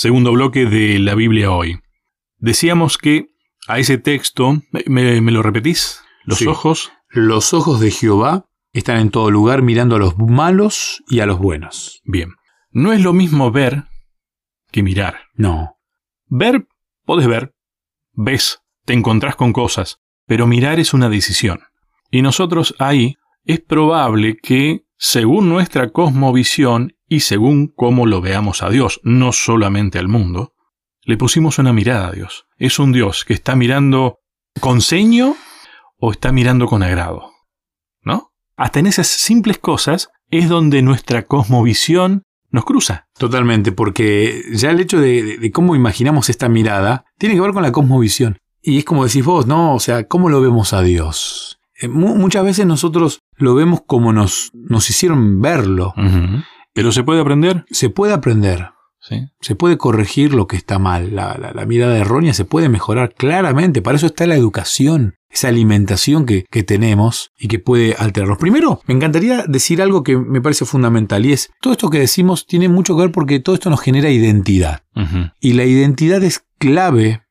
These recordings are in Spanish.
segundo bloque de la Biblia hoy. Decíamos que a ese texto, ¿me, lo repetís? Los ojos. Los ojos de Jehová están en todo lugar mirando a los malos y a los buenos. Bien. No es lo mismo ver que mirar. No. Ver, podés ver, ves, te encontrás con cosas, pero mirar es una decisión. Y nosotros ahí es probable que, según nuestra cosmovisión y según cómo lo veamos a Dios, no solamente al mundo, le pusimos una mirada a Dios. Es un Dios que está mirando con ceño o está mirando con agrado. ¿No? Hasta en esas simples cosas es donde nuestra cosmovisión nos cruza. Totalmente, porque ya el hecho de, cómo imaginamos esta mirada tiene que ver con la cosmovisión. Y es como decís vos, ¿no? O sea, ¿cómo lo vemos a Dios? Eh, muchas veces nosotros lo vemos como nos, nos hicieron verlo. ¿Pero se puede aprender? Se puede aprender. Se puede corregir lo que está mal. La, mirada errónea se puede mejorar claramente. Para eso está la educación, esa alimentación que, tenemos y que puede alterarnos. Primero, me encantaría decir algo que me parece fundamental y es, todo esto que decimos tiene mucho que ver porque todo esto nos genera identidad. Y la identidad es clave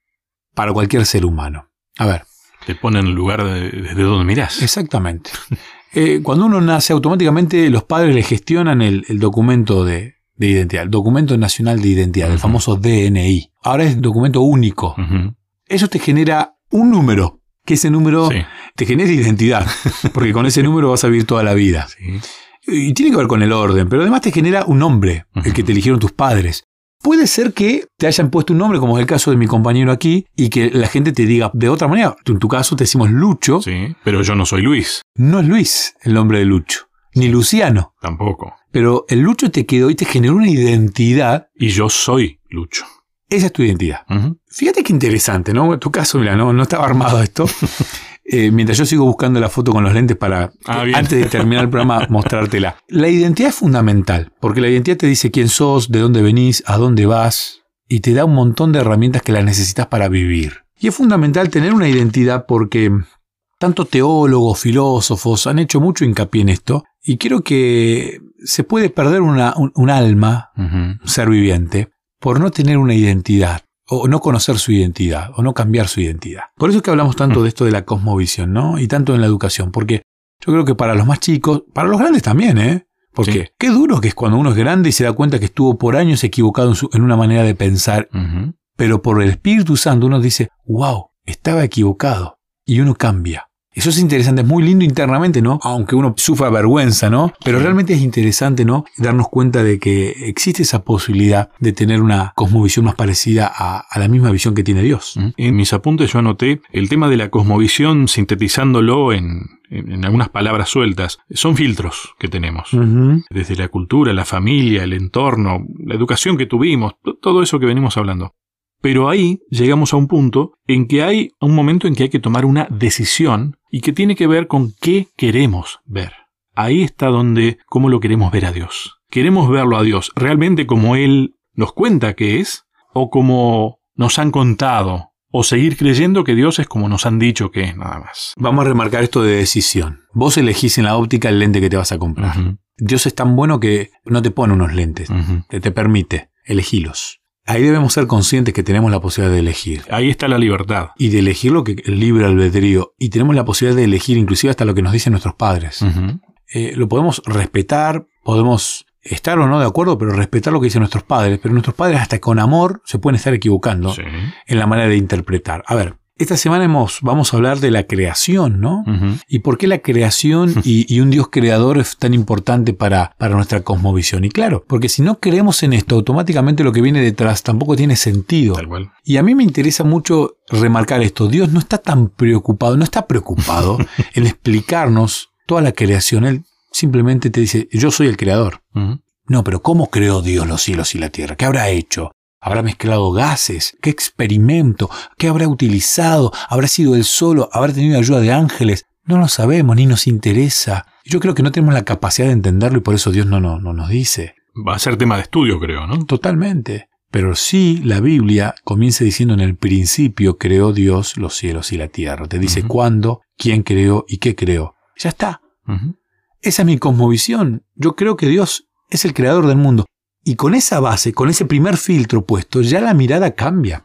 para cualquier ser humano. A ver. Te pone en el lugar desde donde miras. Exactamente. Eh, cuando uno nace, automáticamente los padres le gestionan el documento de, de identidad, el documento nacional de identidad, el famoso DNI. Ahora es documento único. Eso te genera un número, que ese número te genera identidad, porque con ese número vas a vivir toda la vida. Y tiene que ver con el orden, pero además te genera un nombre, el que te eligieron tus padres. Puede ser que te hayan puesto un nombre, como es el caso de mi compañero aquí, y que la gente te diga de otra manera. En tu caso te decimos Lucho. Sí, pero yo no soy Luis. No es Luis el nombre de Lucho, ni Luciano. Tampoco. Pero el Lucho te quedó y te generó una identidad. Y yo soy Lucho. Esa es tu identidad. Fíjate qué interesante, ¿no? Tu caso, mira, no, no estaba armado esto. Eh, mientras yo sigo buscando la foto con los lentes para, ah, antes de terminar el programa, mostrártela. La identidad es fundamental, porque la identidad te dice quién sos, de dónde venís, a dónde vas, y te da un montón de herramientas que las necesitas para vivir. Y es fundamental tener una identidad porque tanto teólogos, filósofos han hecho mucho hincapié en esto, y quiero que se puede perder una, un, alma, un ser viviente, por no tener una identidad, o no conocer su identidad, o no cambiar su identidad. Por eso es que hablamos tanto de esto de la cosmovisión, ¿no? Y tanto en la educación, porque yo creo que para los más chicos, para los grandes también, ¿eh? Porque qué duro que es cuando uno es grande y se da cuenta que estuvo por años equivocado en, una manera de pensar, pero por el Espíritu Santo uno dice, wow, estaba equivocado, y uno cambia. Eso es interesante, es muy lindo internamente, ¿no? Aunque uno sufra vergüenza, ¿no? Pero realmente es interesante, ¿no? Darnos cuenta de que existe esa posibilidad de tener una cosmovisión más parecida a, la misma visión que tiene Dios. En mis apuntes yo anoté el tema de la cosmovisión sintetizándolo en, algunas palabras sueltas. Son filtros que tenemos. Desde la cultura, la familia, el entorno, la educación que tuvimos, todo eso que venimos hablando. Pero ahí llegamos a un punto en que hay un momento en que hay que tomar una decisión y que tiene que ver con qué queremos ver. Ahí está donde, cómo lo queremos ver a Dios. ¿Queremos verlo a Dios realmente como Él nos cuenta que es? ¿O como nos han contado? ¿O seguir creyendo que Dios es como nos han dicho que es nada más? Vamos a remarcar esto de decisión. Vos elegís en la óptica el lente que te vas a comprar. Dios es tan bueno que no te pone unos lentes, te, te permite, elegilos. Ahí debemos ser conscientes que tenemos la posibilidad de elegir. Ahí está la libertad. Y de elegir lo que el libre albedrío. Y tenemos la posibilidad de elegir inclusive hasta lo que nos dicen nuestros padres. Eh, lo podemos respetar, podemos estar o no de acuerdo, pero respetar lo que dicen nuestros padres. Pero nuestros padres hasta con amor se pueden estar equivocando en la manera de interpretar. A ver, esta semana hemos, vamos a hablar de la creación, ¿no? Y por qué la creación y, un Dios creador es tan importante para, para nuestra cosmovisión. Y claro, porque si no creemos en esto, automáticamente lo que viene detrás tampoco tiene sentido. Tal cual. Y a mí me interesa mucho remarcar esto. Dios no está tan preocupado, no está preocupado en explicarnos toda la creación. Él simplemente te dice, yo soy el creador. No, pero ¿cómo creó Dios los cielos y la tierra? ¿Qué habrá hecho? ¿Habrá mezclado gases? ¿Qué experimento? ¿Qué habrá utilizado? ¿Habrá sido él solo? ¿Habrá tenido ayuda de ángeles? No lo sabemos, ni nos interesa. Yo creo que no tenemos la capacidad de entenderlo y por eso Dios no, no, no nos dice. Va a ser tema de estudio, creo, ¿no? Totalmente. Pero sí, la Biblia comienza diciendo en el principio creó Dios los cielos y la tierra. Te dice cuándo, quién creó y qué creó. Ya está. Esa es mi cosmovisión. Yo creo que Dios es el creador del mundo. Y con esa base, con ese primer filtro puesto, ya la mirada cambia.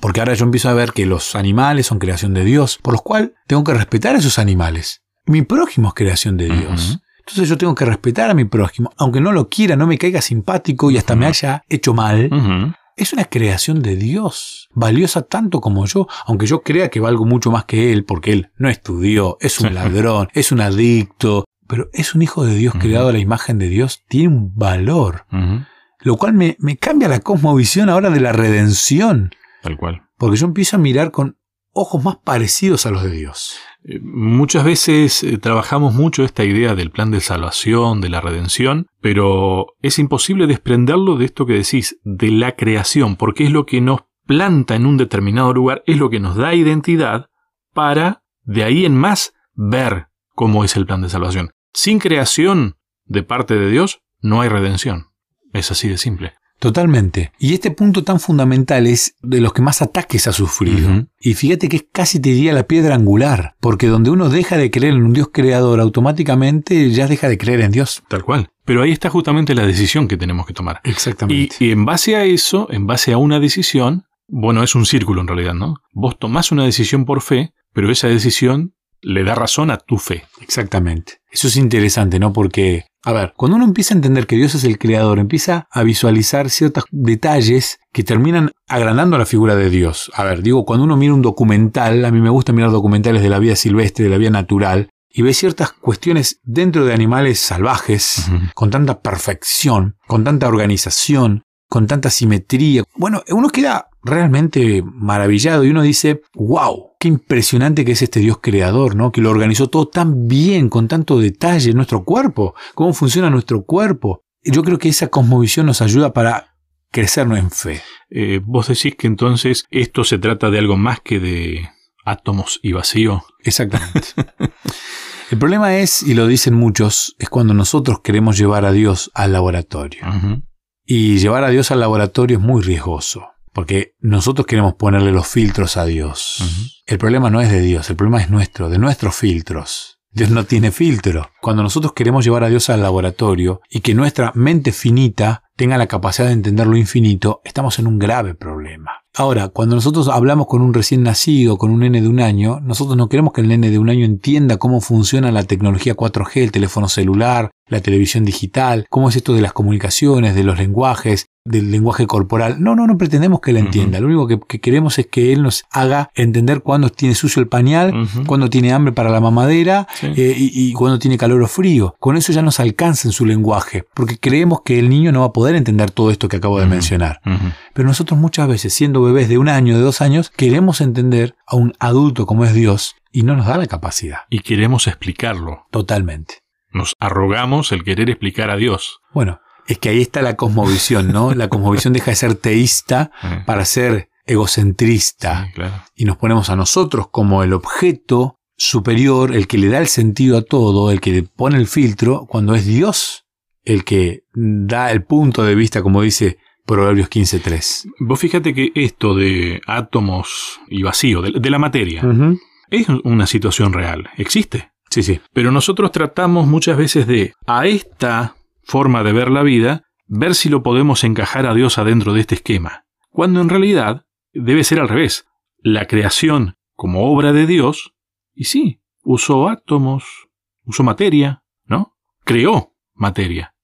Porque ahora yo empiezo a ver que los animales son creación de Dios, por lo cual tengo que respetar a esos animales. Mi prójimo es creación de Dios. Entonces yo tengo que respetar a mi prójimo, aunque no lo quiera, no me caiga simpático y hasta me haya hecho mal. Es una creación de Dios, valiosa tanto como yo, aunque yo crea que valgo mucho más que él, porque él no estudió, es un ladrón, es un adicto, pero es un hijo de Dios creado a la imagen de Dios, tiene un valor. Lo cual me, me cambia la cosmovisión ahora de la redención. Tal cual. Porque yo empiezo a mirar con ojos más parecidos a los de Dios. Eh, muchas veces eh, trabajamos mucho esta idea del plan de salvación, de la redención, pero es imposible desprenderlo de esto que decís, de la creación, porque es lo que nos planta en un determinado lugar, es lo que nos da identidad para, de ahí en más, ver cómo es el plan de salvación. Sin creación de parte de Dios, no hay redención. Es así de simple. Totalmente. Y este punto tan fundamental es de los que más ataques ha sufrido. Y fíjate que es casi te diría la piedra angular, porque donde uno deja de creer en un Dios creador, automáticamente ya deja de creer en Dios. Tal cual. Pero ahí está justamente la decisión que tenemos que tomar. Exactamente. Y, y en base a eso, en base a una decisión, bueno, es un círculo en realidad, ¿no? Vos tomás una decisión por fe, pero esa decisión le da razón a tu fe. Exactamente. Eso es interesante, ¿no? Porque a ver, cuando uno empieza a entender que Dios es el creador, empieza a visualizar ciertos detalles que terminan agrandando la figura de Dios. A ver, digo, cuando uno mira un documental, a mí me gusta mirar documentales de la vida silvestre, de la vida natural, y ve ciertas cuestiones dentro de animales salvajes, con tanta perfección, con tanta organización, con tanta simetría. Bueno, uno queda realmente maravillado y uno dice, wow, qué impresionante que es este Dios creador, ¿no? Que lo organizó todo tan bien, con tanto detalle, nuestro cuerpo, cómo funciona nuestro cuerpo. Yo creo que esa cosmovisión nos ayuda para crecernos en fe. Eh, vos decís que entonces esto se trata de algo más que de átomos y vacío. Exactamente. El problema es, y lo dicen muchos, es cuando nosotros queremos llevar a Dios al laboratorio. Y llevar a Dios al laboratorio es muy riesgoso. Porque nosotros queremos ponerle los filtros a Dios. El problema no es de Dios, el problema es nuestro, de nuestros filtros. Dios no tiene filtro. Cuando nosotros queremos llevar a Dios al laboratorio y que nuestra mente finita tenga la capacidad de entender lo infinito, estamos en un grave problema. Ahora, cuando nosotros hablamos con un recién nacido, con un nene de un año, nosotros no queremos que el nene de un año entienda cómo funciona la tecnología 4G, el teléfono celular, la televisión digital, cómo es esto de las comunicaciones, de los lenguajes, del lenguaje corporal. No, no, no pretendemos que él entienda. Lo único que, queremos es que él nos haga entender cuándo tiene sucio el pañal, cuándo tiene hambre para la mamadera eh, y, cuándo tiene calor o frío. Con eso ya nos alcanza en su lenguaje, porque creemos que el niño no va a poder entender todo esto que acabo de mencionar. Pero nosotros muchas veces, siendo bebés de un año, de dos años, queremos entender a un adulto como es Dios y no nos da la capacidad. Y queremos explicarlo. Totalmente. Nos arrogamos el querer explicar a Dios. Bueno, es que ahí está la cosmovisión, ¿no? La cosmovisión deja de ser teísta para ser egocentrista. Y nos ponemos a nosotros como el objeto superior, el que le da el sentido a todo, el que le pone el filtro, cuando es Dios el que da el punto de vista, como dice Proverbios 15.3. Vos fíjate que esto de átomos y vacío, de, la materia, es una situación real, existe. Sí, sí. Pero nosotros tratamos muchas veces de, a esta forma de ver la vida, ver si lo podemos encajar a Dios adentro de este esquema, cuando en realidad debe ser al revés. La creación como obra de Dios, y sí, usó átomos, usó materia, ¿no? Creó materia.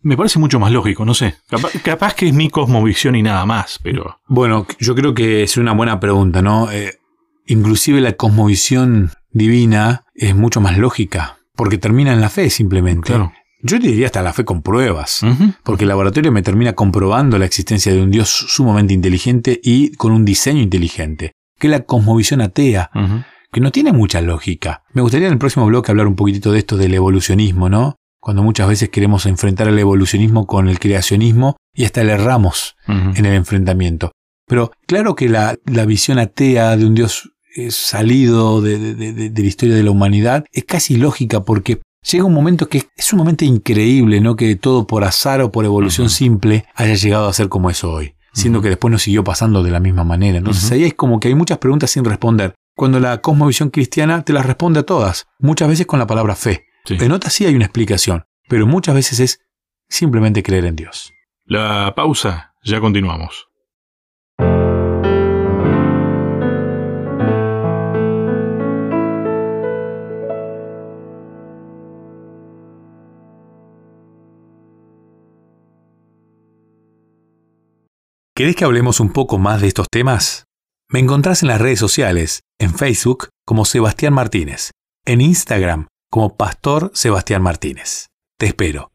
Me parece mucho más lógico, no sé. Capaz, que es mi cosmovisión y nada más, pero... Bueno, yo creo que es una buena pregunta, ¿no? Eh, inclusive la cosmovisión divina es mucho más lógica, porque termina en la fe simplemente. Claro. Yo diría hasta la fe con pruebas, porque el laboratorio me termina comprobando la existencia de un Dios sumamente inteligente y con un diseño inteligente, que es la cosmovisión atea, que no tiene mucha lógica. Me gustaría en el próximo bloque hablar un poquitito de esto del evolucionismo, ¿no? Cuando muchas veces queremos enfrentar el evolucionismo con el creacionismo y hasta le erramos en el enfrentamiento. Pero claro que la, visión atea de un Dios salido de, de, la historia de la humanidad es casi lógica porque llega un momento que es sumamente increíble, ¿no? Que todo por azar o por evolución simple haya llegado a ser como es hoy, siendo que después nos siguió pasando de la misma manera. Entonces ahí es como que hay muchas preguntas sin responder. Cuando la cosmovisión cristiana te las responde a todas, muchas veces con la palabra fe. En otras sí hay una explicación, pero muchas veces es simplemente creer en Dios. La pausa, ya continuamos. ¿Querés que hablemos un poco más de estos temas? Me encontrás en las redes sociales, en Facebook como Sebastián Martínez, en Instagram como Pastor Sebastián Martínez. Te espero.